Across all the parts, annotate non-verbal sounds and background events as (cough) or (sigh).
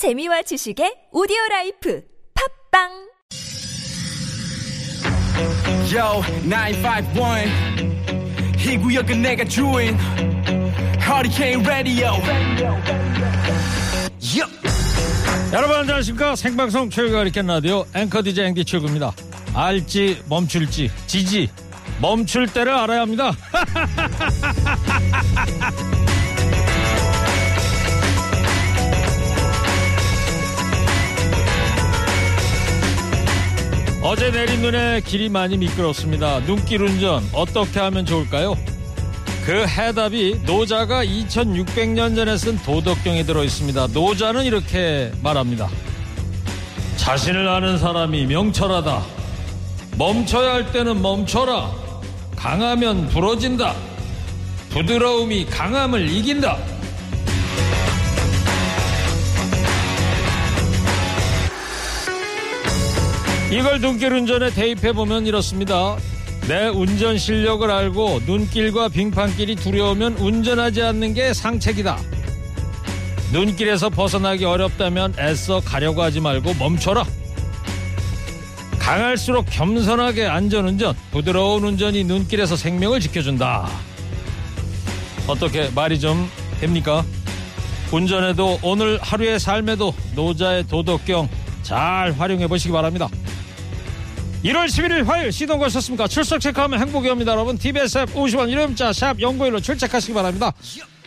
재미와 지식의 오디오 life 팟빵 Yo, 951. 이 구역은 내가 주인. Radio. Yo. 여러분 안녕하십니까 생방송 최일구의 허리케인 라디오 앵커 DJ 앵디 최일구입니다 알지 멈출지 지지 멈출 때를 알아야 합니다 (laughs) 어제 내린 눈에 길이 많이 미끄럽습니다 눈길 운전 어떻게 하면 좋을까요? 그 해답이 노자가 2600년 전에 쓴 도덕경에 들어 있습니다. 노자는 이렇게 말합니다. 자신을 아는 사람이 명철하다. 멈춰야 할 때는 멈춰라. 강하면 부러진다. 부드러움이 강함을 이긴다. 이걸 눈길 운전에 대입해 보면 이렇습니다. 내 운전 실력을 알고 눈길과 빙판길이 두려우면 운전하지 않는 게 상책이다. 눈길에서 벗어나기 어렵다면 애써 가려고 하지 말고 멈춰라. 강할수록 겸손하게 안전운전, 부드러운 운전이 눈길에서 생명을 지켜준다. 어떻게 말이 좀 됩니까? 운전에도 오늘 하루의 삶에도 노자의 도덕경 잘 활용해 보시기 바랍니다. 1월 11일 화요일 시동 거셨습니까? 출석 체크하면 행복이 옵니다. 여러분 TBS 앱 50원 이름자 샵 0915로 출첵하시기 바랍니다.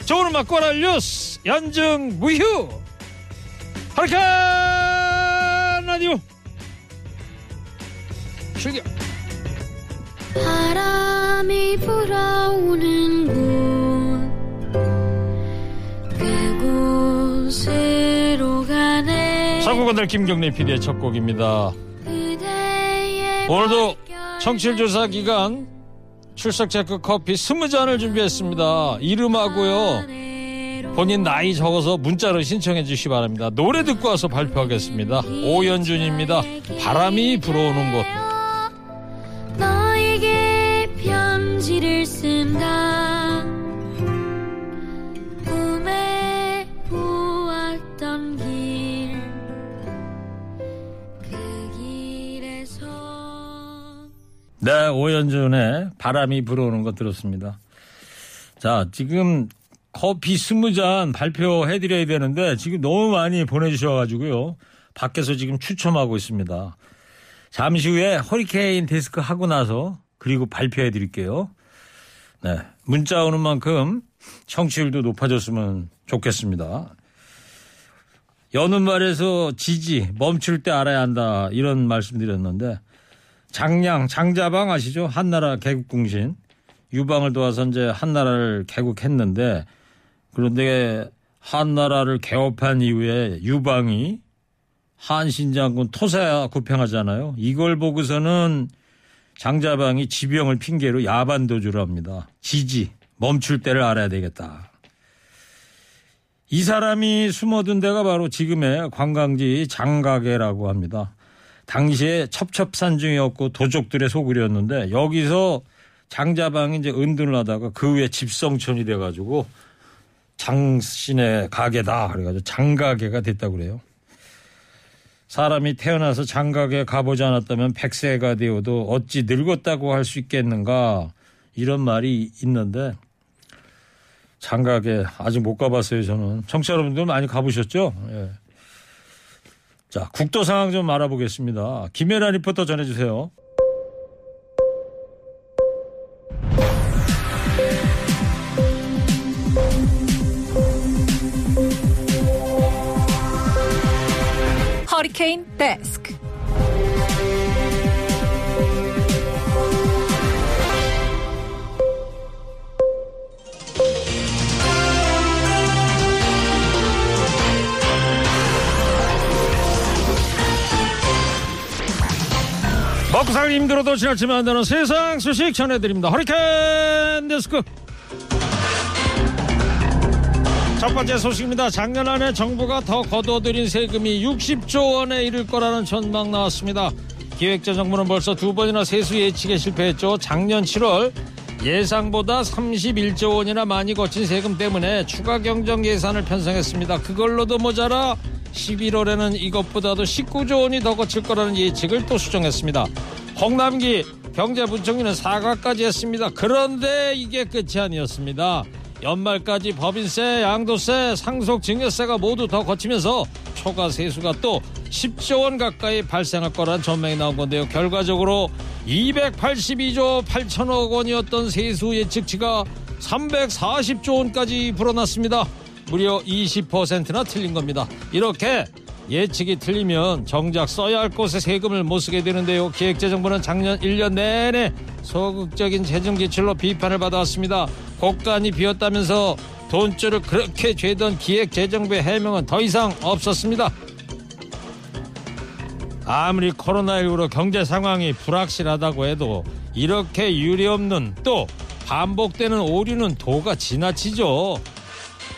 좋은 음악 꼬랄 뉴스 연중 무휴 하리칸 라디오 출격 바람이 불어오는 곳 그곳으로 가네 사구건들 김경래 PD의 첫 곡입니다. 오늘도 발결 청취조사 기간 출석 체크 커피 20잔을 준비했습니다. 이름하고요. 본인 나이 적어서 문자로 신청해 주시기 바랍니다. 노래 듣고 와서 발표하겠습니다. 오연준입니다. 바람이 불어오는 곳. 오연준의 바람이 불어오는 것 들었습니다. 자, 지금 커피 20잔 발표해 드려야 되는데 지금 너무 많이 보내주셔가지고요. 밖에서 지금 추첨하고 있습니다. 잠시 후에 허리케인 데스크 하고 나서 그리고 발표해 드릴게요. 네. 문자 오는 만큼 청취율도 높아졌으면 좋겠습니다. 여는 말에서 지지, 멈출 때 알아야 한다. 이런 말씀 드렸는데 장량, 장자방 아시죠? 한나라 개국공신. 유방을 도와서 이제 한나라를 개국했는데 그런데 한나라를 개업한 이후에 유방이 한신장군 토사 구평하잖아요. 이걸 보고서는 장자방이 지병을 핑계로 야반도주를 합니다. 지지, 멈출 때를 알아야 되겠다. 이 사람이 숨어둔 데가 바로 지금의 관광지 장가계라고 합니다. 당시에 첩첩산중이었고 도적들의 소굴이었는데 여기서 장자방이 이제 은둔을 하다가 그 후에 집성촌이 돼가지고 장신의 가게다 그래가지고 장가계가 됐다고 그래요. 사람이 태어나서 장가게 가보지 않았다면 백세가 되어도 어찌 늙었다고 할 수 있겠는가 이런 말이 있는데 장가게 아직 못 가봤어요 저는 청취자 여러분들 많이 가보셨죠? 예. 자 국도 상황 좀 알아보겠습니다. 김혜라 리포터 전해주세요. 허리케인 데스크 먹고 살기 힘들어도 지나치면 안 되는 세상 소식 전해드립니다. 허리케인 데스크. 첫 번째 소식입니다. 작년 안에 정부가 더 거둬들인 세금이 60조 원에 이를 거라는 전망 나왔습니다. 기획재정부는 벌써 두 번이나 세수 예측에 실패했죠. 작년 7월 예상보다 31조 원이나 많이 거친 세금 때문에 추가 경정 예산을 편성했습니다. 그걸로도 모자라 11월에는 이것보다도 19조 원이 더 거칠 거라는 예측을 또 수정했습니다. 홍남기 경제부총리는 사과까지 했습니다. 그런데 이게 끝이 아니었습니다. 연말까지 법인세, 양도세, 상속 증여세가 모두 더 거치면서 초과 세수가 또 10조 원 가까이 발생할 거란 전망이 나온 건데요. 결과적으로 282조 8천억 원이었던 세수 예측치가 340조 원까지 불어났습니다. 무려 20%나 틀린 겁니다. 이렇게 예측이 틀리면 정작 써야 할 곳에 세금을 못 쓰게 되는데요. 기획재정부는 작년 1년 내내 소극적인 재정 지출로 비판을 받아왔습니다. 곡간이 비었다면서 돈줄을 그렇게 죄던 기획재정부의 해명은 더 이상 없었습니다. 아무리 코로나19로 경제 상황이 불확실하다고 해도 이렇게 유례없는 또 반복되는 오류는 도가 지나치죠.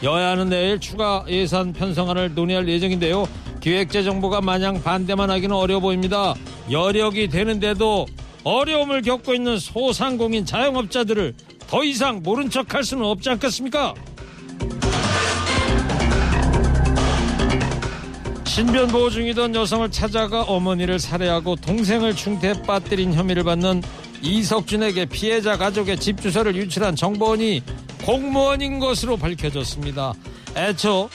여야는 내일 추가 예산 편성안을 논의할 예정인데요. 기획재정부가 마냥 반대만 하기는 어려워 보입니다. 여력이 되는데도 어려움을 겪고 있는 소상공인 자영업자들을 더 이상 모른 척할 수는 없지 않겠습니까? 신변 보호 중이던 여성을 찾아가 어머니를 살해하고 동생을 중태에 빠뜨린 혐의를 받는 이석준에게 피해자 가족의 집 주소를 유출한 정보원이 공무원인 것으로 밝혀졌습니다. 애초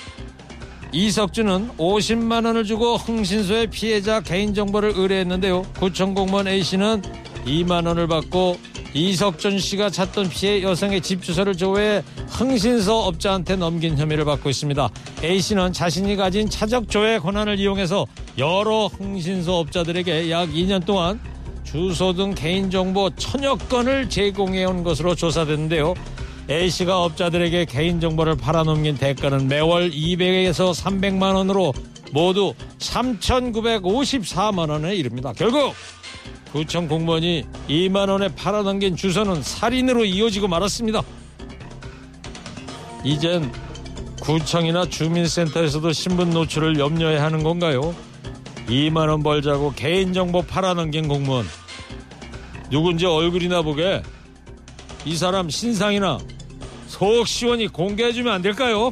이석준은 50만 원을 주고 흥신소에 피해자 개인정보를 의뢰했는데요. 구청 공무원 A씨는 2만 원을 받고 이석준 씨가 찾던 피해 여성의 집 주소를 조회해 흥신소 업자한테 넘긴 혐의를 받고 있습니다. A씨는 자신이 가진 차적 조회 권한을 이용해서 여러 흥신소 업자들에게 약 2년 동안 주소 등 개인정보 천여 건을 제공해온 것으로 조사됐는데요. A씨가 업자들에게 개인정보를 팔아넘긴 대가는 매월 200에서 300만 원으로 모두 3,954만 원에 이릅니다. 결국 구청 공무원이 2만 원에 팔아넘긴 주소는 살인으로 이어지고 말았습니다. 이젠 구청이나 주민센터에서도 신분 노출을 염려해야 하는 건가요? 2만 원 벌자고 개인정보 팔아넘긴 공무원 누군지 얼굴이나 보게 이 사람 신상이나 속 시원히 공개해주면 안 될까요?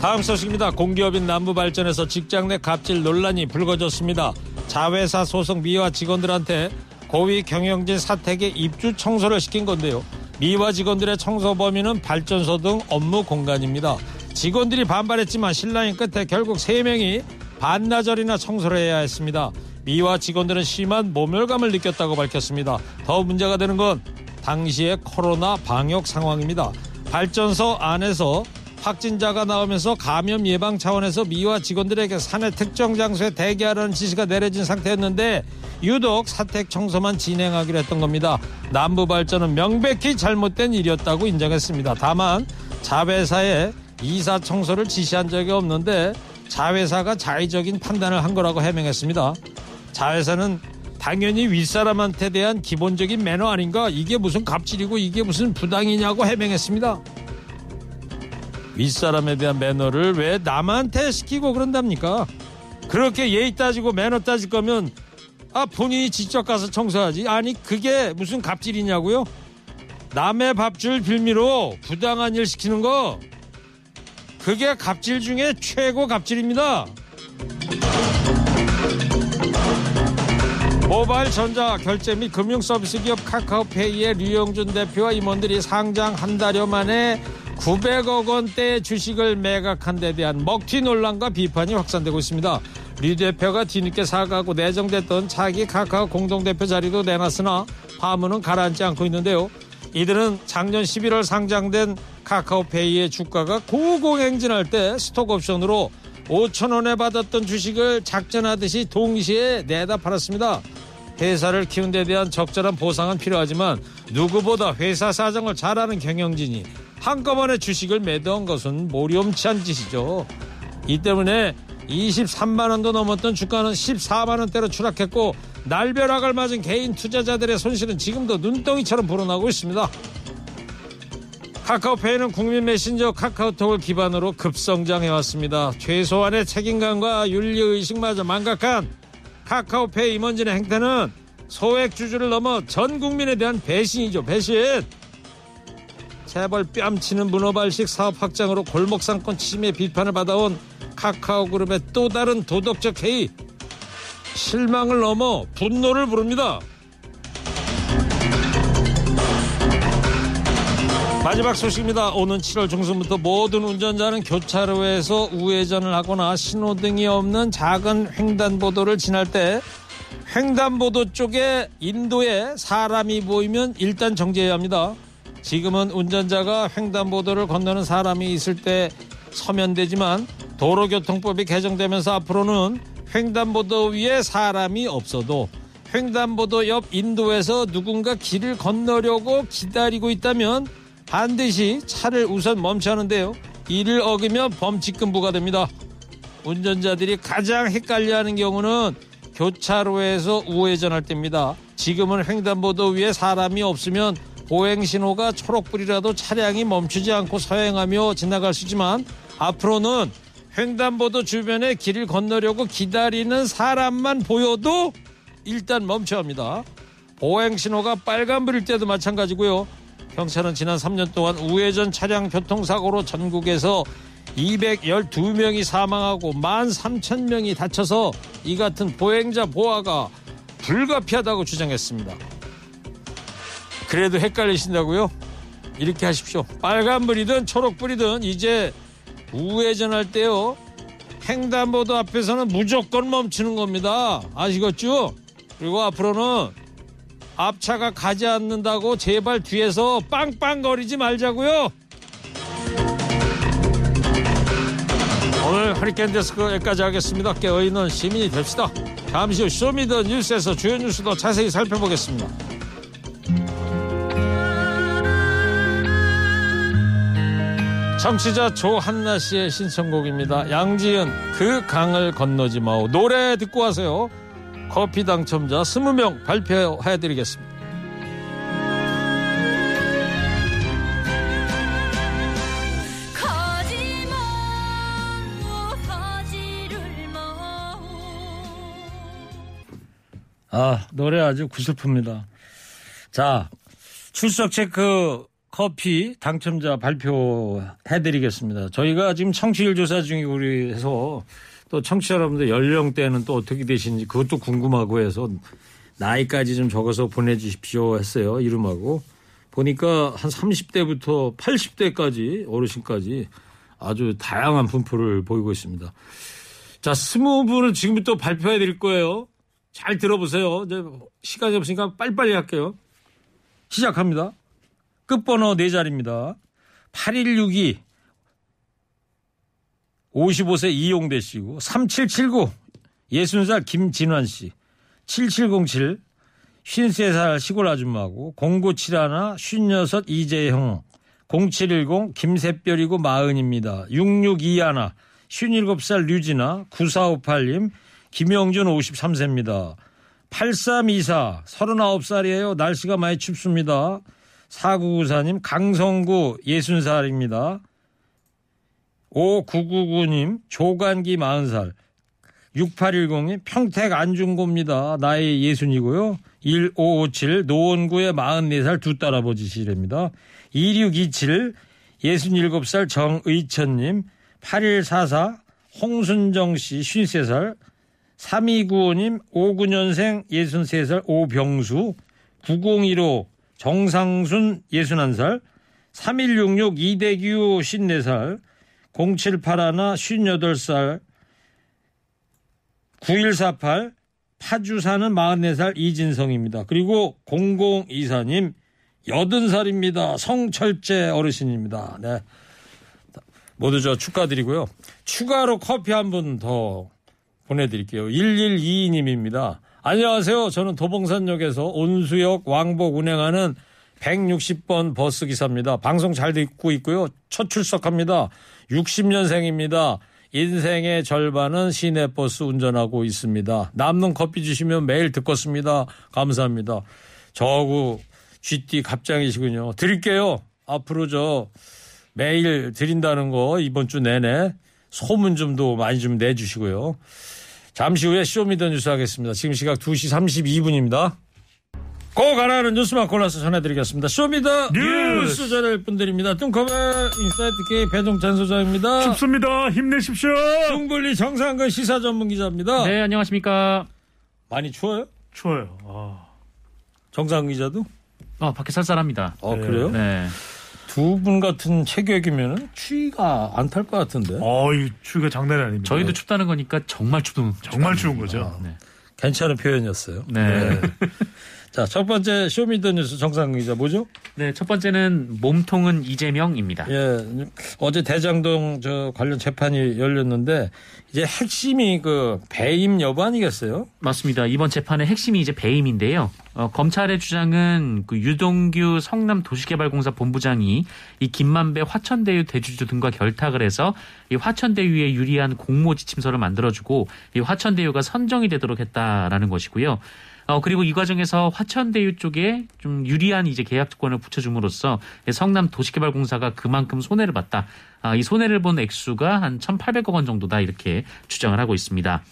다음 소식입니다. 공기업인 남부발전에서 직장 내 갑질 논란이 불거졌습니다. 자회사 소속 미화 직원들한테 고위 경영진 사택에 입주 청소를 시킨 건데요. 미화 직원들의 청소 범위는 발전소 등 업무 공간입니다. 직원들이 반발했지만 신랑이 끝에 결국 3명이 반나절이나 청소를 해야 했습니다. 미화 직원들은 심한 모멸감을 느꼈다고 밝혔습니다. 더 문제가 되는 건 당시의 코로나 방역 상황입니다. 발전소 안에서 확진자가 나오면서 감염 예방 차원에서 미화 직원들에게 사내 특정 장소에 대기하라는 지시가 내려진 상태였는데 유독 사택 청소만 진행하기로 했던 겁니다. 남부 발전은 명백히 잘못된 일이었다고 인정했습니다. 다만 자회사에 이사 청소를 지시한 적이 없는데 자회사가 자의적인 판단을 한 거라고 해명했습니다. 자회사는 당연히 윗사람한테 대한 기본적인 매너 아닌가 이게 무슨 갑질이고 이게 무슨 부당이냐고 해명했습니다. 윗사람에 대한 매너를 왜 남한테 시키고 그런답니까? 그렇게 예의 따지고 매너 따질 거면 아 본인이 직접 가서 청소하지 아니 그게 무슨 갑질이냐고요? 남의 밥줄 빌미로 부당한 일 시키는 거 그게 갑질 중에 최고 갑질입니다. 모바일 전자 결제 및 금융 서비스 기업 카카오페이의 류영준 대표와 임원들이 상장 한 달여 만에 900억 원대 주식을 매각한 데 대한 먹튀 논란과 비판이 확산되고 있습니다. 류 대표가 뒤늦게 사과하고 내정됐던 차기 카카오 공동대표 자리도 내놨으나 파문은 가라앉지 않고 있는데요. 이들은 작년 11월 상장된 카카오페이의 주가가 고공행진할 때 스톡옵션으로 5천 원에 받았던 주식을 작전하듯이 동시에 내다 팔았습니다. 회사를 키운 데 대한 적절한 보상은 필요하지만 누구보다 회사 사정을 잘 아는 경영진이 한꺼번에 주식을 매도한 것은 모렴치한 짓이죠. 이 때문에 23만 원도 넘었던 주가는 14만 원대로 추락했고 날벼락을 맞은 개인 투자자들의 손실은 지금도 눈덩이처럼 불어나고 있습니다. 카카오페이는 국민 메신저 카카오톡을 기반으로 급성장해왔습니다. 최소한의 책임감과 윤리의식마저 망각한 카카오페이 임원진의 행태는 소액 주주를 넘어 전 국민에 대한 배신이죠. 배신. 재벌 뺨치는 문어발식 사업 확장으로 골목상권 침해 비판을 받아온 카카오그룹의 또 다른 도덕적 해이 실망을 넘어 분노를 부릅니다. 마지막 소식입니다. 오는 7월 중순부터 모든 운전자는 교차로에서 우회전을 하거나 신호등이 없는 작은 횡단보도를 지날 때 횡단보도 쪽에 인도에 사람이 보이면 일단 정지해야 합니다. 지금은 운전자가 횡단보도를 건너는 사람이 있을 때 서면 되지만 도로교통법이 개정되면서 앞으로는 횡단보도 위에 사람이 없어도 횡단보도 옆 인도에서 누군가 길을 건너려고 기다리고 있다면 반드시 차를 우선 멈춰야 하는데요. 이를 어기면 범칙금 부과됩니다. 운전자들이 가장 헷갈려하는 경우는 교차로에서 우회전할 때입니다. 지금은 횡단보도 위에 사람이 없으면 보행 신호가 초록불이라도 차량이 멈추지 않고 서행하며 지나갈 수 있지만 앞으로는 횡단보도 주변에 길을 건너려고 기다리는 사람만 보여도 일단 멈춰야 합니다. 보행 신호가 빨간불일 때도 마찬가지고요. 경찰은 지난 3년 동안 우회전 차량 교통사고로 전국에서 212명이 사망하고 13,000명이 다쳐서 이 같은 보행자 보호가 불가피하다고 주장했습니다. 그래도 헷갈리신다고요? 이렇게 하십시오. 빨간불이든 초록불이든 이제 우회전할 때요. 횡단보도 앞에서는 무조건 멈추는 겁니다. 아시겠죠? 그리고 앞으로는 앞차가 가지 않는다고 제발 뒤에서 빵빵거리지 말자고요. 오늘 허리케인 데스크 여기까지 하겠습니다. 깨어있는 시민이 됩시다. 잠시 후 Show Me the 뉴스에서 주요 뉴스도 자세히 살펴보겠습니다. 청취자 조한나 씨의 신청곡입니다. 양지은 그 강을 건너지 마오. 노래 듣고 오세요. 커피 당첨자 20명 발표해드리겠습니다. 아, 노래 아주 구슬픕니다. 자, 출석 체크 커피 당첨자 발표해드리겠습니다. 저희가 지금 청취율 조사 중이고 그래서 또 청취자 여러분들 연령대는 또 어떻게 되시는지 그것도 궁금하고 해서 나이까지 좀 적어서 보내주십시오 했어요. 이름하고. 보니까 한 30대부터 80대까지 어르신까지 아주 다양한 분포를 보이고 있습니다. 자, 스무 분을 지금부터 발표해 드릴 거예요. 잘 들어보세요. 이제 시간이 없으니까 빨리빨리 할게요. 시작합니다. 끝번호 4자리입니다. 8162 55세 이용대 씨고 3779 60살 김진환 씨 7707 53살 시골 아줌마고 0971 56 이재형 0710 김새별이고 마흔입니다. 6621 57살 류진아 9458님 김영준 53세입니다. 8324 39살이에요. 날씨가 많이 춥습니다. 4994님 강성구 60살입니다. 5999님 조간기 40살 6810님 평택 안중고입니다. 나이 예순이고요. 1557 노원구의 44살 두 딸아버지시랍니다. 2627 67살 정의천님 8144 홍순정 씨 53살 3295님 59년생 63살 오병수 9015 정상순 61살 3166 이대규 54살 0781 58살 9148 파주 사는 44살 이진성입니다. 그리고 0024님 80살입니다. 성철재 어르신입니다. 네. 모두 저 축하드리고요. 추가로 커피 한 분 더 보내드릴게요. 1122님입니다. 안녕하세요. 저는 도봉산역에서 온수역 왕복 운행하는 160번 버스 기사입니다. 방송 잘 듣고 있고요. 첫 출석합니다. 60년생입니다. 인생의 절반은 시내버스 운전하고 있습니다. 남는 커피 주시면 매일 듣겠습니다. 감사합니다. 저하고 쥐띠 갑장이시군요. 드릴게요. 앞으로 저 매일 드린다는 거 이번 주 내내 소문 좀도 많이 좀 내주시고요. 잠시 후에 Show Me the 뉴스 하겠습니다. 지금 시각 2시 32분입니다. 꼭 알아는 뉴스만 골라서 전해드리겠습니다. Show Me the 뉴스. 뉴스 전할 분들입니다. 뚱커벨 인사이트 K 배종찬 소장입니다. 춥습니다. 힘내십시오. 뚱블리 정상근 시사 전문 기자입니다. 네, 안녕하십니까. 많이 추워요? 추워요. 아. 정상근 기자도? 어, 밖에 쌀쌀합니다. 어 네. 그래요? 네. 두분 같은 체격이면은 추위가 안 탈 것 같은데. 어 이 추위가 장난이 아닙니다. 저희도 춥다는 거니까 정말 춥은. 정말 추운 거죠. 네. 괜찮은 표현이었어요. 네. (laughs) 자, 첫 번째 쇼미더뉴스 정상근 기자 뭐죠? 네, 첫 번째는 몸통은 이재명입니다. 예, 어제 대장동 저 관련 재판이 열렸는데 이제 핵심이 그 배임 여부 아니겠어요? 맞습니다. 이번 재판의 핵심이 이제 배임인데요. 어, 검찰의 주장은 그 유동규 성남 도시개발공사 본부장이 이 김만배 화천대유 대주주 등과 결탁을 해서 이 화천대유에 유리한 공모 지침서를 만들어주고 이 화천대유가 선정이 되도록 했다라는 것이고요. 어, 그리고 이 과정에서 화천대유 쪽에 좀 유리한 이제 계약 조건을 붙여줌으로써 성남 도시개발공사가 그만큼 손해를 봤다. 아, 이 손해를 본 액수가 한 1,800억 원 정도다 이렇게 주장을 하고 있습니다.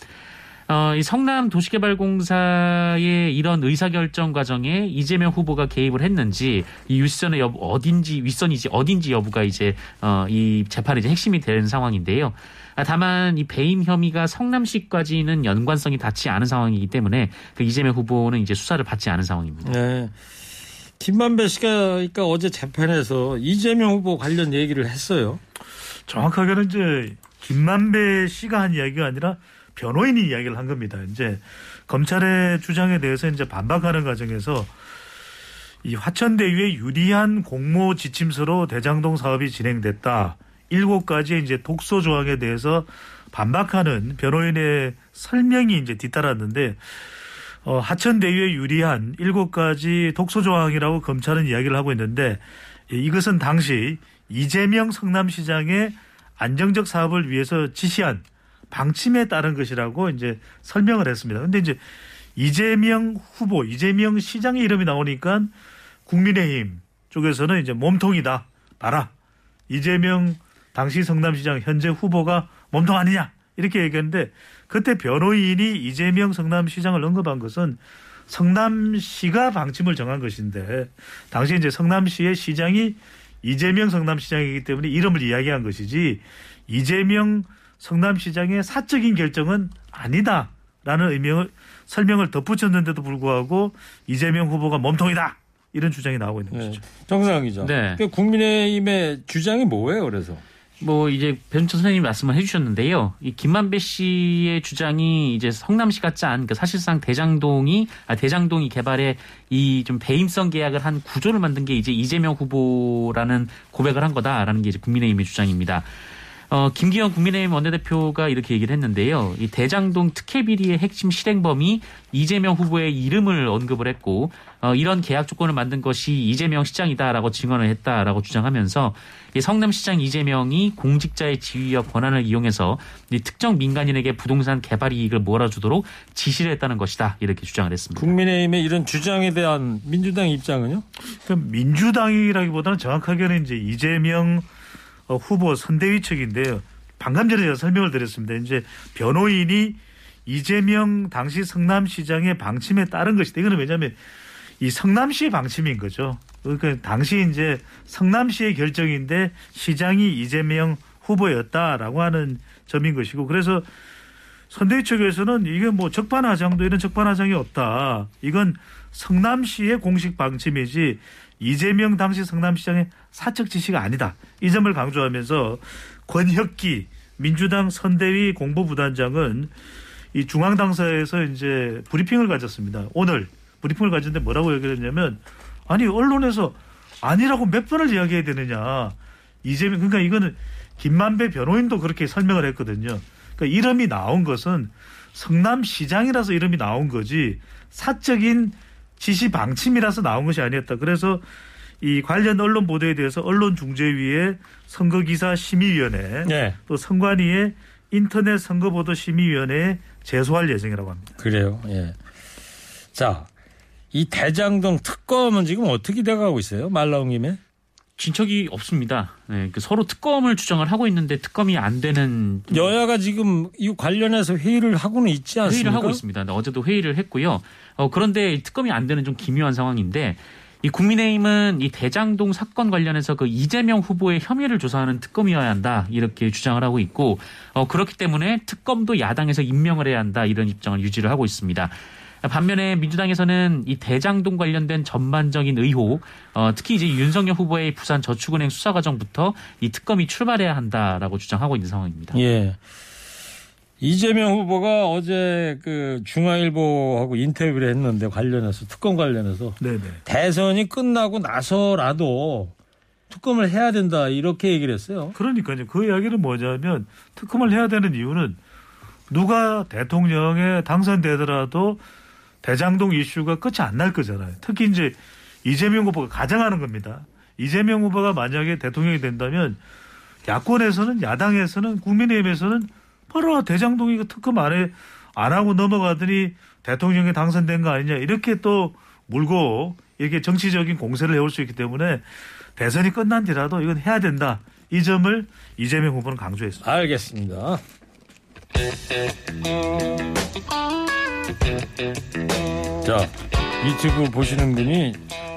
어, 이 성남 도시개발공사의 이런 의사결정 과정에 이재명 후보가 개입을 했는지 이 윗선의 여부 어딘지 윗선이지 어딘지 여부가 이제 어, 이 재판의 핵심이 되는 상황인데요. 아, 다만 이 배임 혐의가 성남시까지는 연관성이 닿지 않은 상황이기 때문에 그 이재명 후보는 이제 수사를 받지 않은 상황입니다. 네. 김만배 씨가 그러니까 어제 재판에서 이재명 후보 관련 얘기를 했어요. 정확하게는 이제 김만배 씨가 한 이야기가 아니라 변호인이 이야기를 한 겁니다. 이제 검찰의 주장에 대해서 이제 반박하는 과정에서 이 화천대유의 유리한 공모 지침서로 대장동 사업이 진행됐다. 일곱 가지 이제 독소 조항에 대해서 반박하는 변호인의 설명이 이제 뒤따랐는데 어, 하천 대유에 유리한 일곱 가지 독소 조항이라고 검찰은 이야기를 하고 있는데 예, 이것은 당시 이재명 성남시장의 안정적 사업을 위해서 지시한 방침에 따른 것이라고 이제 설명을 했습니다. 근데 이제 이재명 후보, 이재명 시장의 이름이 나오니까 국민의힘 쪽에서는 이제 몸통이다. 봐라. 이재명 당시 성남시장 현재 후보가 몸통 아니냐. 이렇게 얘기했는데 그때 변호인이 이재명 성남시장을 언급한 것은 성남시가 방침을 정한 것인데 당시 이제 성남시의 시장이 이재명 성남시장이기 때문에 이름을 이야기한 것이지 이재명 성남시장의 사적인 결정은 아니다라는 의명을 설명을 덧붙였는데도 불구하고 이재명 후보가 몸통이다 이런 주장이 나오고 있는 네. 것이죠. 정상근 기자. 네. 그 국민의힘의 주장이 뭐예요, 그래서? 뭐 이제 배준천 선생님이 말씀을 해주셨는데요. 이 김만배 씨의 주장이 이제 성남시가 짠그 사실상 대장동이 아, 대장동이 개발에 이 좀 배임성 계약을 한 구조를 만든 게 이제 이재명 후보라는 고백을 한 거다라는 게 이제 국민의힘의 주장입니다. 어, 김기현 국민의힘 원내대표가 이렇게 얘기를 했는데요. 이 대장동 특혜 비리의 핵심 실행범이 이재명 후보의 이름을 언급을 했고 어, 이런 계약 조건을 만든 것이 이재명 시장이다라고 증언을 했다라고 주장하면서 이 성남시장 이재명이 공직자의 지위와 권한을 이용해서 이 특정 민간인에게 부동산 개발 이익을 몰아주도록 지시를 했다는 것이다 이렇게 주장을 했습니다. 국민의힘의 이런 주장에 대한 민주당 입장은요? 그럼 민주당이라기보다는 정확하게는 이제 이재명 어, 후보 선대위 측인데요. 방금 전에 제가 설명을 드렸습니다. 이제 변호인이 이재명 당시 성남시장의 방침에 따른 것이다. 이거는 왜냐하면 이 성남시의 방침인 거죠. 그러니까 당시 이제 성남시의 결정인데 시장이 이재명 후보였다라고 하는 점인 것이고 그래서 선대위 측에서는 이게 뭐 적반하장도 이런 적반하장이 없다. 이건 성남시의 공식 방침이지 이재명 당시 성남시장의 사적 지시가 아니다. 이 점을 강조하면서 권혁기 민주당 선대위 공보부단장은 이 중앙당사에서 이제 브리핑을 가졌습니다. 오늘 브리핑을 가졌는데 뭐라고 얘기를 했냐면 아니 언론에서 아니라고 몇 번을 이야기해야 되느냐. 이재명 그러니까 이거는 김만배 변호인도 그렇게 설명을 했거든요. 그러니까 이름이 나온 것은 성남시장이라서 이름이 나온 거지 사적인 지시 방침이라서 나온 것이 아니었다. 그래서 이 관련 언론 보도에 대해서 언론중재위의 선거기사 심의위원회 네. 또 선관위의 인터넷 선거보도 심의위원회에 제소할 예정이라고 합니다. 그래요. 예. 자, 이 대장동 특검은 지금 어떻게 돼가고 있어요? 말 나온 김에? 진척이 없습니다. 네, 그 서로 특검을 주장을 하고 있는데 특검이 안 되는 여야가 지금 이 관련해서 회의를 하고는 있지 않습니까? 회의를 하고 있습니다. 네, 어제도 회의를 했고요. 어, 그런데 특검이 안 되는 좀 기묘한 상황인데 이 국민의힘은 이 대장동 사건 관련해서 그 이재명 후보의 혐의를 조사하는 특검이어야 한다 이렇게 주장을 하고 있고 어, 그렇기 때문에 특검도 야당에서 임명을 해야 한다 이런 입장을 유지를 하고 있습니다. 반면에 민주당에서는 이 대장동 관련된 전반적인 의혹, 어, 특히 이제 윤석열 후보의 부산 저축은행 수사 과정부터 이 특검이 출발해야 한다라고 주장하고 있는 상황입니다. 예. 이재명 후보가 어제 그 중앙일보하고 인터뷰를 했는데 관련해서 특검 관련해서 네네. 대선이 끝나고 나서라도 특검을 해야 된다 이렇게 얘기를 했어요. 그러니까요. 그 이야기는 뭐냐면 특검을 해야 되는 이유는 누가 대통령에 당선되더라도 대장동 이슈가 끝이 안 날 거잖아요. 특히 이제 이재명 후보가 가정하는 겁니다. 이재명 후보가 만약에 대통령이 된다면 야권에서는 야당에서는 국민의힘에서는 바로 대장동이 그 특검 안에 안 하고 넘어가더니 대통령에 당선된 거 아니냐 이렇게 또 물고 이렇게 정치적인 공세를 해올 수 있기 때문에 대선이 끝난 뒤라도 이건 해야 된다. 이 점을 이재명 후보는 강조했습니다. 알겠습니다. 자, 유튜브 보시는 분이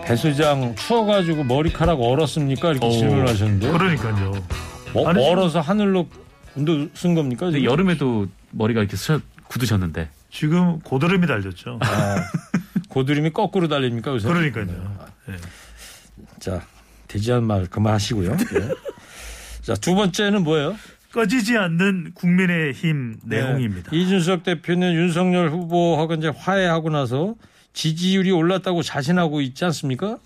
배 수장 추워가지고 머리카락 얼었습니까? 이렇게 오. 질문하셨는데 그러니까요. 어, 아니, 얼어서 하늘로 운도 쓴 겁니까? 근데 지금? 여름에도 머리가 이렇게 스- 굳으셨는데 지금 고드름이 달렸죠. 아, 고드름이 거꾸로 달립니까 요새? 그러니까요. 예. 자, 대지한 말 그만하시고요. 예. 자, 두 번째는 뭐예요? 꺼지지 않는 국민의힘 내용입니다. 네. 이준석 대표는 윤석열 후보하고 이제 화해하고 나서 지지율이 올랐다고 자신하고 있지 않습니까?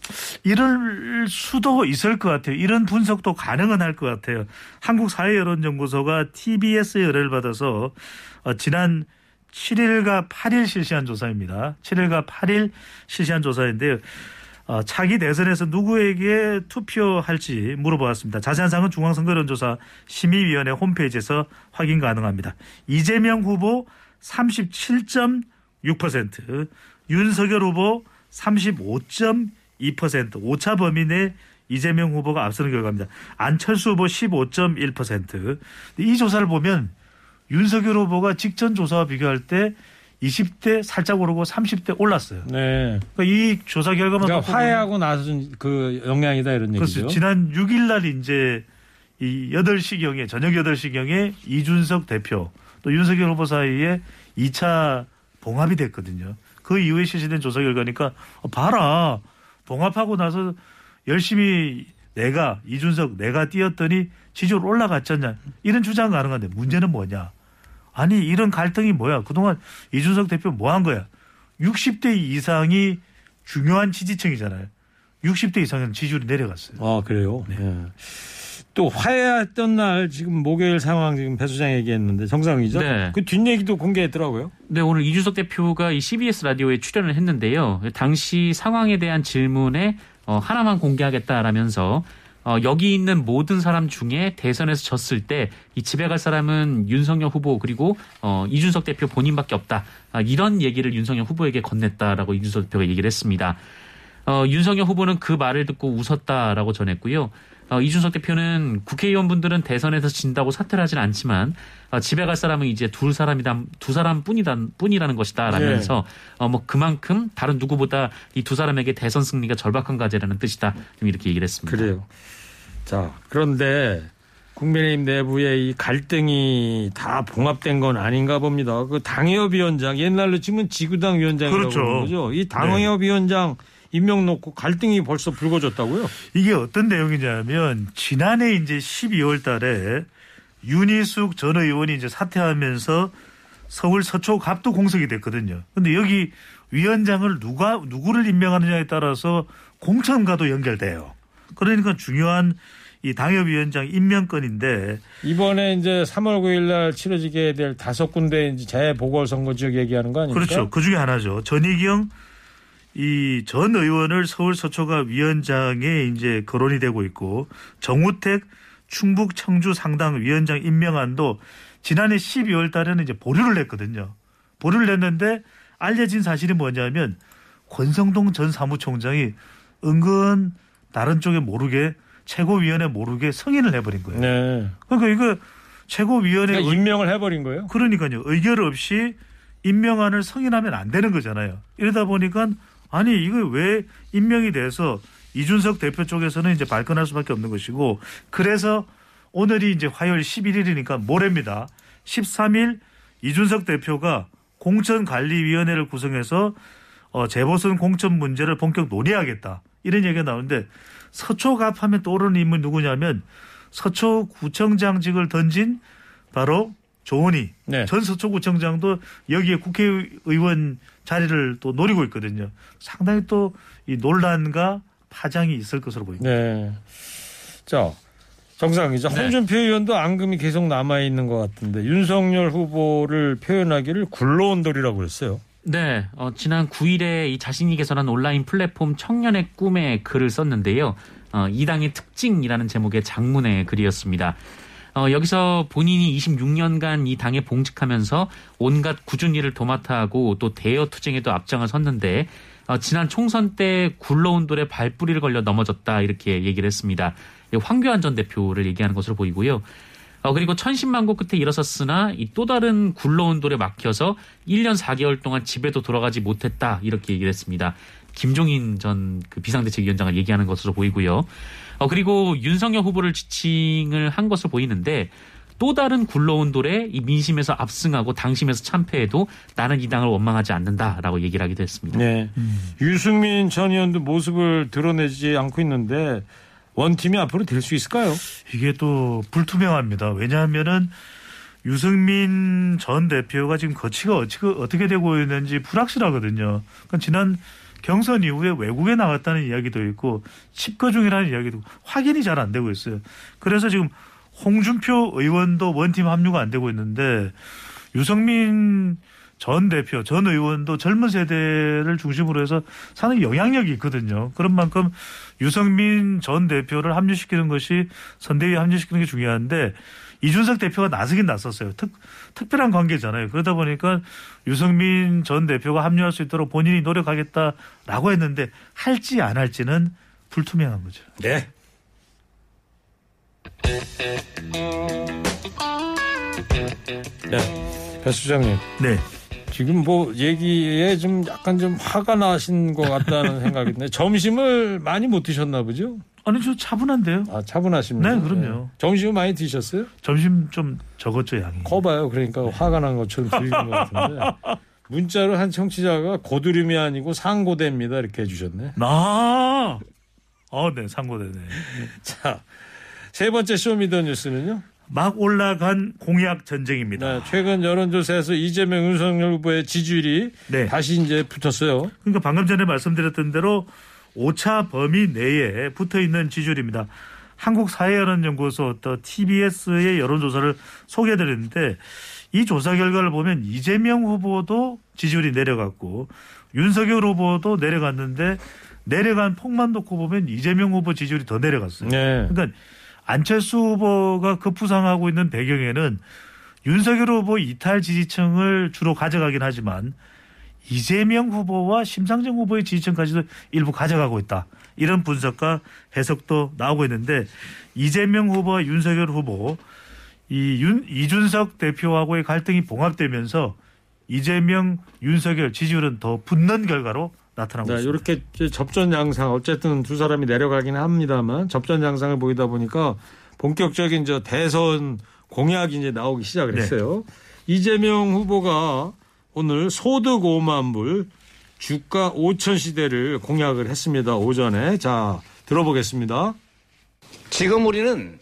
이럴 수도 있을 것 같아요. 이런 분석도 가능은 할 것 같아요. 한국사회여론연구소가 TBS의 의뢰를 받아서 어, 지난 7일과 8일 실시한 조사입니다. 7일과 8일 실시한 조사인데요. 어, 차기 대선에서 누구에게 투표할지 물어보았습니다. 자세한 사항은 중앙선거여론조사 심의위원회 홈페이지에서 확인 가능합니다. 이재명 후보 37.6%, 윤석열 후보 35.2%, 오차 범위 내 이재명 후보가 앞서는 결과입니다. 안철수 후보 15.1%. 이 조사를 보면 윤석열 후보가 직전 조사와 비교할 때 20대 살짝 오르고 30대 올랐어요. 네. 그러니까 이 조사 결과만 그러니까 화해하고 나서 그 영향이다 이런 얘기죠. 그렇죠. 지난 6일 날 이제 이 8시경에 저녁 8시경에 이준석 대표 또 윤석열 후보 사이에 2차 봉합이 됐거든요. 그 이후에 실시된 조사 결과니까 어, 봐라. 봉합하고 나서 열심히 내가 이준석 내가 뛰었더니 지지율 올라갔지 않냐. 이런 주장 가능한데 문제는 뭐냐. 아니 이런 갈등이 뭐야. 그동안 이준석 대표 뭐 한 거야. 60대 이상이 중요한 지지층이잖아요. 60대 이상은 지지율이 내려갔어요. 아 그래요. 네. 또 화해했던 날 지금 목요일 상황 지금 배 수장 얘기했는데 정상이죠. 네. 그 뒷얘기도 공개했더라고요. 네, 오늘 이준석 대표가 이 CBS 라디오에 출연을 했는데요. 당시 상황에 대한 질문에 어, 하나만 공개하겠다라면서 어, 여기 있는 모든 사람 중에 대선에서 졌을 때 이 집에 갈 사람은 윤석열 후보 그리고 어, 이준석 대표 본인밖에 없다. 아, 이런 얘기를 윤석열 후보에게 건넸다라고 이준석 대표가 얘기를 했습니다. 어, 윤석열 후보는 그 말을 듣고 웃었다라고 전했고요. 어, 이준석 대표는 국회의원분들은 대선에서 진다고 사퇴를 하진 않지만 어, 집에 갈 사람은 이제 둘 사람이다 두 사람 뿐이다 뿐이라는 것이다라면서 어, 뭐 그만큼 다른 누구보다 이 두 사람에게 대선 승리가 절박한 과제라는 뜻이다 좀 이렇게 얘기를 했습니다. 그래요. 자 그런데 국민의힘 내부에 이 갈등이 다 봉합된 건 아닌가 봅니다. 그 당협위원장 옛날로 치면 지구당 위원장이라고 그렇죠. 그러는 거죠. 이 당협위원장 임명 놓고 갈등이 벌써 불거졌다고요? 이게 어떤 내용이냐면 지난해 이제 12월 달에 윤희숙 전 의원이 이제 사퇴하면서 서울 서초 갑도 공석이 됐거든요. 근데 여기 위원장을 누가 누구를 임명하느냐에 따라서 공천과도 연결돼요. 그러니까 중요한 이 당협위원장 임명권인데 이번에 이제 3월 9일 날 치러지게 될 다섯 군데 이제 재보궐선거 지역 얘기하는 거 아닙니까? 그렇죠. 그 중에 하나죠. 전희경 이 전 의원을 서울 서초가 위원장에 이제 거론이 되고 있고 정우택 충북 청주 상당 위원장 임명안도 지난해 12월 달에는 이제 보류를 냈거든요. 보류를 냈는데 알려진 사실이 뭐냐면 권성동 전 사무총장이 은근 다른 쪽에 모르게 최고위원회 모르게 승인을 해버린 거예요. 네. 그러니까 이거 최고위원회 그러니까 임명을 해버린 거예요. 그러니까요. 의결 없이 임명안을 승인하면 안 되는 거잖아요. 이러다 보니까 아니 이거 왜 임명이 돼서 이준석 대표 쪽에서는 이제 발끈할 수밖에 없는 것이고 그래서 오늘이 이제 화요일 11일이니까 모레입니다. 13일 이준석 대표가 공천관리위원회를 구성해서 어, 재보선 공천 문제를 본격 논의하겠다 이런 얘기가 나오는데 서초갑 하면 떠오르는 인물 누구냐면 서초구청장직을 던진 바로 조은희 네. 전 서초구청장도 여기에 국회의원 자리를 또 노리고 있거든요. 상당히 또 이 논란과 파장이 있을 것으로 보입니다. 네. 자, 정상 기자, 네. 홍준표 의원도 앙금이 계속 남아 있는 것 같은데 윤석열 후보를 표현하기를 굴러온돌이라고 했어요. 네, 어, 지난 9일에 이 자신이 개설한 온라인 플랫폼 청년의 꿈에 글을 썼는데요. 어, 이 당의 특징이라는 제목의 장문의 글이었습니다. 어, 여기서 본인이 26년간 이 당에 봉직하면서 온갖 꾸준 일을 도맡아 하고 또 대여 투쟁에도 앞장을 섰는데 어, 지난 총선 때 굴러온 돌에 발뿌리를 걸려 넘어졌다 이렇게 얘기를 했습니다. 이 황교안 전 대표를 얘기하는 것으로 보이고요. 어, 그리고 천신만고 끝에 일어섰으나 이 또 다른 굴러온 돌에 막혀서 1년 4개월 동안 집에도 돌아가지 못했다 이렇게 얘기를 했습니다. 김종인 전 그 비상대책위원장을 얘기하는 것으로 보이고요. 어, 그리고 윤석열 후보를 지칭을 한 것으로 보이는데 또 다른 굴러온 돌에 이 민심에서 압승하고 당심에서 참패해도 나는 이 당을 원망하지 않는다라고 얘기를 하기도 했습니다. 네. 유승민 전 의원도 모습을 드러내지 않고 있는데 원팀이 앞으로 될 수 있을까요? 이게 또 불투명합니다. 왜냐하면은 유승민 전 대표가 지금 거치가 어찌- 어떻게 되고 있는지 불확실하거든요. 그러니까 지난 경선 이후에 외국에 나갔다는 이야기도 있고 칩거 중이라는 이야기도 확인이 잘 안 되고 있어요. 그래서 지금 홍준표 의원도 원팀 합류가 안 되고 있는데 유승민 전 대표, 전 의원도 젊은 세대를 중심으로 해서 상당히 영향력이 있거든요. 그런 만큼 유승민 전 대표를 합류시키는 것이 선대위에 합류시키는 게 중요한데 이준석 대표가 나서긴 나섰어요. 특, 특별한 관계잖아요. 그러다 보니까 유승민 전 대표가 합류할 수 있도록 본인이 노력하겠다라고 했는데 할지 안 할지는 불투명한 거죠. 네. 네. 배 수장님. 네. 지금 뭐 얘기에 좀 약간 좀 화가 나신 것 같다는 (laughs) 생각이 드네. 점심을 많이 못 드셨나 보죠? 아니 저 차분한데요. 아 차분하십니다. 네, 그럼요. 점심을 많이 드셨어요? 점심 좀 적었죠 양이. 커봐요. 그러니까 화가 난 것처럼 들리는 것 같은데. (laughs) 문자로 한 청취자가 고드름이 아니고 상고대입니다. 이렇게 해주셨네. 아, 어, 네, 상고되네. (laughs) 자, 세 번째 쇼미더뉴스는요. 막 올라간 공약 전쟁입니다. 네, 최근 여론조사에서 이재명 윤석열 후보의 지지율이 네. 다시 이제 붙었어요. 그러니까 방금 전에 말씀드렸던 대로 오차 범위 내에 붙어 있는 지지율입니다. 한국사회여론연구소 또 TBS의 여론조사를 소개해드렸는데 이 조사 결과를 보면 이재명 후보도 지지율이 내려갔고 윤석열 후보도 내려갔는데 내려간 폭만 놓고 보면 이재명 후보 지지율이 더 내려갔어요. 네. 그러니까 안철수 후보가 급부상하고 있는 배경에는 윤석열 후보 이탈 지지층을 주로 가져가긴 하지만 이재명 후보와 심상정 후보의 지지층까지도 일부 가져가고 있다. 이런 분석과 해석도 나오고 있는데 이재명 후보와 윤석열 후보 이 윤, 이준석 대표하고의 갈등이 봉합되면서 이재명, 윤석열 지지율은 더 붙는 결과로 나타나고 네, 있습니다. 이렇게 접전 양상 어쨌든 두 사람이 내려가긴 합니다만 접전 양상을 보이다 보니까 본격적인 저 대선 공약이 이제 나오기 시작을 네. 했어요. 이재명 후보가 오늘 소득 5만 불, 주가 5천 시대를 공약을 했습니다. 오전에 자 들어보겠습니다. 지금 우리는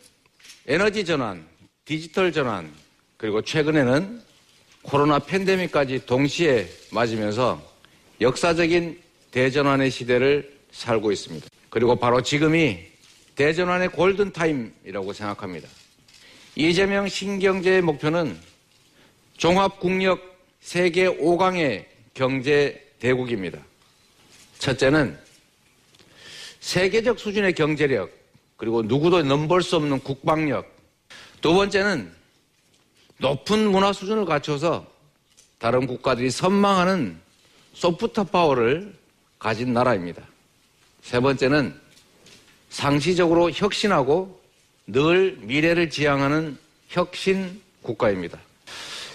에너지 전환, 디지털 전환, 그리고 최근에는 코로나 팬데믹까지 동시에 맞으면서 역사적인 대전환의 시대를 살고 있습니다. 그리고 바로 지금이 대전환의 골든타임이라고 생각합니다. 이재명 신경제의 목표는 종합국력 세계 5강의 경제 대국입니다. 첫째는 세계적 수준의 경제력, 그리고 누구도 넘볼 수 없는 국방력. 두 번째는 높은 문화 수준을 갖춰서 다른 국가들이 선망하는 소프트 파워를 가진 나라입니다. 세 번째는 상시적으로 혁신하고 늘 미래를 지향하는 혁신 국가입니다.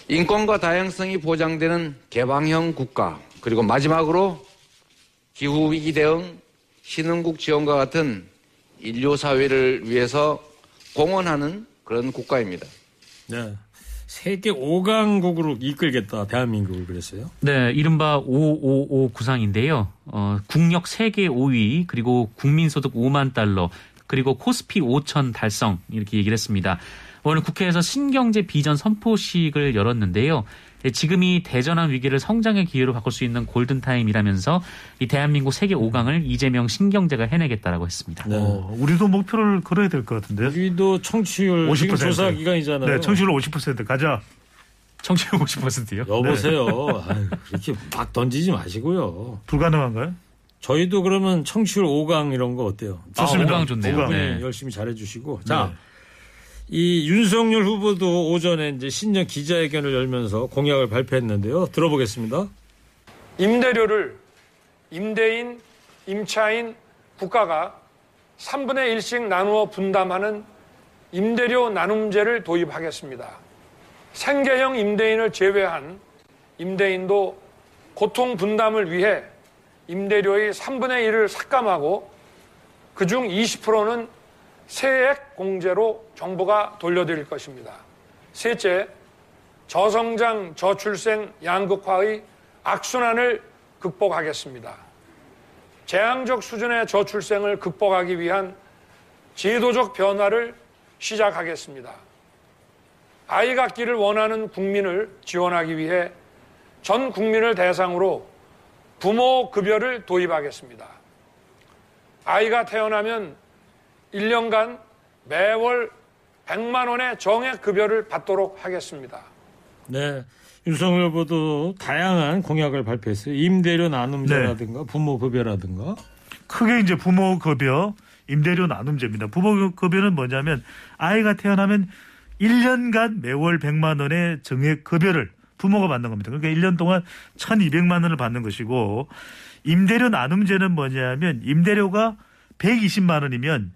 인권과 다양성이 보장되는 개방형 국가, 그리고 마지막으로 기후위기 대응, 신흥국 지원과 같은 인류 사회를 위해서 공헌하는 그런 국가입니다. 네. 세계 5강국으로 이끌겠다 대한민국을 그랬어요. 네, 이른바 555 구상인데요. 어, 국력 세계 5위, 그리고 국민소득 5만 달러, 그리고 코스피 5천 달성 이렇게 얘기를 했습니다. 오늘 국회에서 신경제 비전 선포식을 열었는데요. 네, 지금이 대전환 위기를 성장의 기회로 바꿀 수 있는 골든타임이라면서 이 대한민국 세계 5강을 이재명 신경제가 해내겠다라고 했습니다. 네. 어, 우리도 목표를 걸어야 될 것 같은데. 우리도 청취율 지금 50%. 조사 기간이잖아요. 네, 청취율 50% 가자. 청취율 50%요? 여보세요. 아유, 그렇게 막 던지지 마시고요. 불가능한가요? 저희도 그러면 청취율 5강 이런 거 어때요? 좋습니다. 아, 5강 좋네요. 오강. 분이 네. 열심히 잘해주시고. 자, 이 윤석열 후보도 오전에 이제 신년 기자회견을 열면서 공약을 발표했는데요. 들어보겠습니다. 임대료를 임대인, 임차인, 국가가 3분의 1씩 나누어 분담하는 임대료 나눔제를 도입하겠습니다. 생계형 임대인을 제외한 임대인도 고통 분담을 위해 임대료의 3분의 1을 삭감하고 그중 20%는 세액 공제로 정부가 돌려드릴 것입니다. 셋째, 저성장 저출생 양극화의 악순환을 극복하겠습니다. 재앙적 수준의 저출생을 극복하기 위한 제도적 변화를 시작하겠습니다. 아이 갖기를 원하는 국민을 지원하기 위해 전 국민을 대상으로 부모 급여를 도입하겠습니다. 아이가 태어나면 1년간 매월 100만 원의 정액 급여를 받도록 하겠습니다. 네. 윤석열 후보도 다양한 공약을 발표했어요. 임대료 나눔제라든가 부모 급여라든가. 크게 이제 부모 급여, 임대료 나눔제입니다. 부모 급여는 뭐냐면 아이가 태어나면 1년간 매월 100만 원의 정액 급여를 부모가 받는 겁니다. 그러니까 1년 동안 1,200만 원을 받는 것이고 임대료 나눔제는 뭐냐면 임대료가 120만 원이면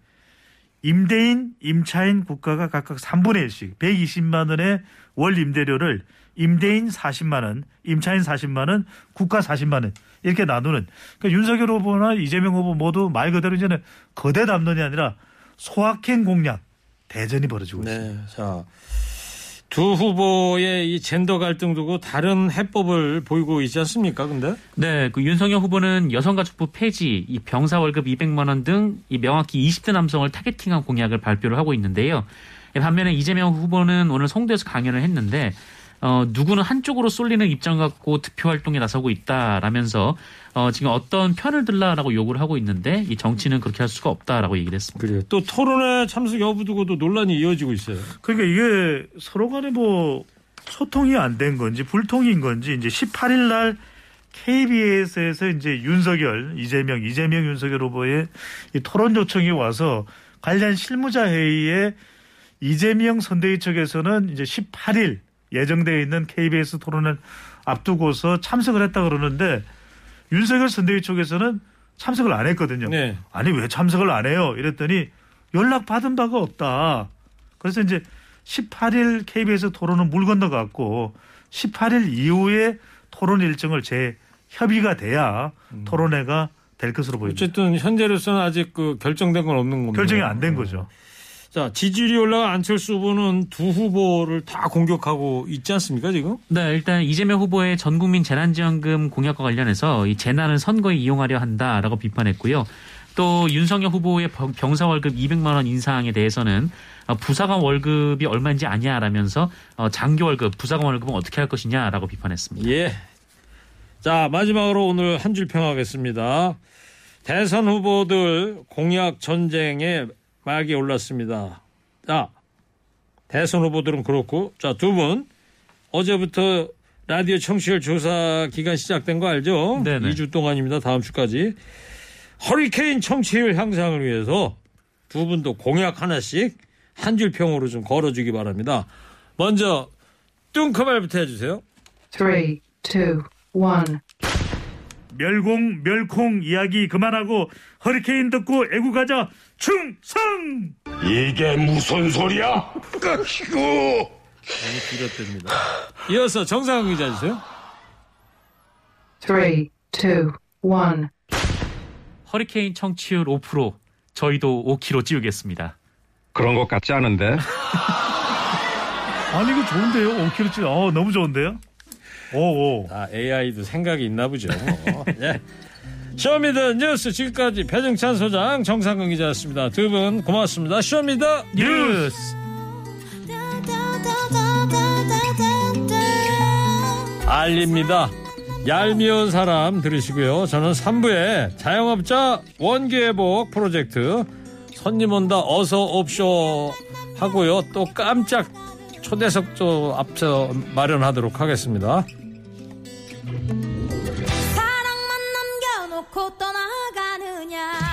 임대인, 임차인 국가가 각각 3분의 1씩 120만 원의 월 임대료를 임대인 40만 원, 임차인 40만 원, 국가 40만 원 이렇게 나누는 그러니까 윤석열 후보나 이재명 후보 모두 말 그대로 이제는 거대 담론이 아니라 소확행 공략 대전이 벌어지고 있습니다. 네. 자. 두 후보의 이 젠더 갈등 두고 다른 해법을 보이고 있지 않습니까? 근데? 네, 그 윤석열 후보는 여성가족부 폐지, 이 병사 월급 200만 원 등 이 명확히 20대 남성을 타겟팅한 공약을 발표를 하고 있는데요. 반면에 이재명 후보는 오늘 송도에서 강연을 했는데 어, 누구는 한쪽으로 쏠리는 입장 갖고 득표 활동에 나서고 있다라면서 어, 지금 어떤 편을 들라라고 요구를 하고 있는데 이 정치는 그렇게 할 수가 없다라고 얘기를 했습니다. 그래요. 또 토론회 참석 여부 두고도 논란이 이어지고 있어요. 그러니까 이게 서로 간에 뭐 소통이 안 된 건지 불통인 건지 이제 18일 날 KBS에서 이제 윤석열, 이재명, 이재명 윤석열 후보의 이 토론 요청이 와서 관련 실무자 회의에 이재명 선대위 측에서는 이제 18일 예정되어 있는 KBS 토론을 앞두고서 참석을 했다 그러는데 윤석열 선대위 쪽에서는 참석을 안 했거든요. 네. 아니 왜 참석을 안 해요? 이랬더니 연락 받은 바가 없다. 그래서 이제 18일 KBS 토론은 물 건너갔고 18일 이후에 토론 일정을 재협의가 돼야 토론회가 될 것으로 보입니다. 어쨌든 현재로서는 아직 그 결정된 건 없는 겁니다. 결정이 안 된 거죠. 자, 지지율이 올라간 안철수 후보는 두 후보를 다 공격하고 있지 않습니까, 지금? 네, 일단 이재명 후보의 전 국민 재난지원금 공약과 관련해서 이 재난을 선거에 이용하려 한다라고 비판했고요. 또 윤석열 후보의 병- 병사 월급 200만 원 인상에 대해서는 어, 부사관 월급이 얼마인지 아냐라면서 어, 장교 월급, 부사관 월급은 어떻게 할 것이냐라고 비판했습니다. 예. 자, 마지막으로 오늘 한 줄 평하겠습니다. 대선 후보들 공약 전쟁에 막이 올랐습니다. 자, 대선 후보들은 그렇고, 자, 두 분, 어제부터 라디오 청취율 조사 기간 시작된 거 알죠? 네네. 2주 동안입니다. 다음 주까지. 허리케인 청취율 향상을 위해서 두 분도 공약 하나씩 한 줄 평으로 좀 걸어주기 바랍니다. 먼저, 뚱크말부터 해주세요. Three, two, one. 멸공 멸콩 이야기 그만하고 허리케인 듣고 애국 가자 충성 이게 무슨 소리야? 끄시고 길었답니다. 이어서 정상훈 기자 주세요. Three, two, one. 허리케인 청취율 5% 저희도 5kg 찌우겠습니다. 그런 것 같지 않은데? (laughs) 아니 이거 좋은데요 5kg 어 너무 좋은데요 오 오 아, AI도 생각이 있나 보죠. 뭐. (laughs) 예. Show Me the 뉴스 지금까지 배종찬 소장 정상근 기자였습니다. 두 분 고맙습니다. Show Me the 뉴스. 알립니다. 얄미운 사람 들으시고요. 저는 3부에 자영업자 원기회복 프로젝트 손님 온다 어서 옵쇼 하고요. 또 깜짝 초대석도 앞서 마련하도록 하겠습니다. 사랑만 남겨놓고 떠나가느냐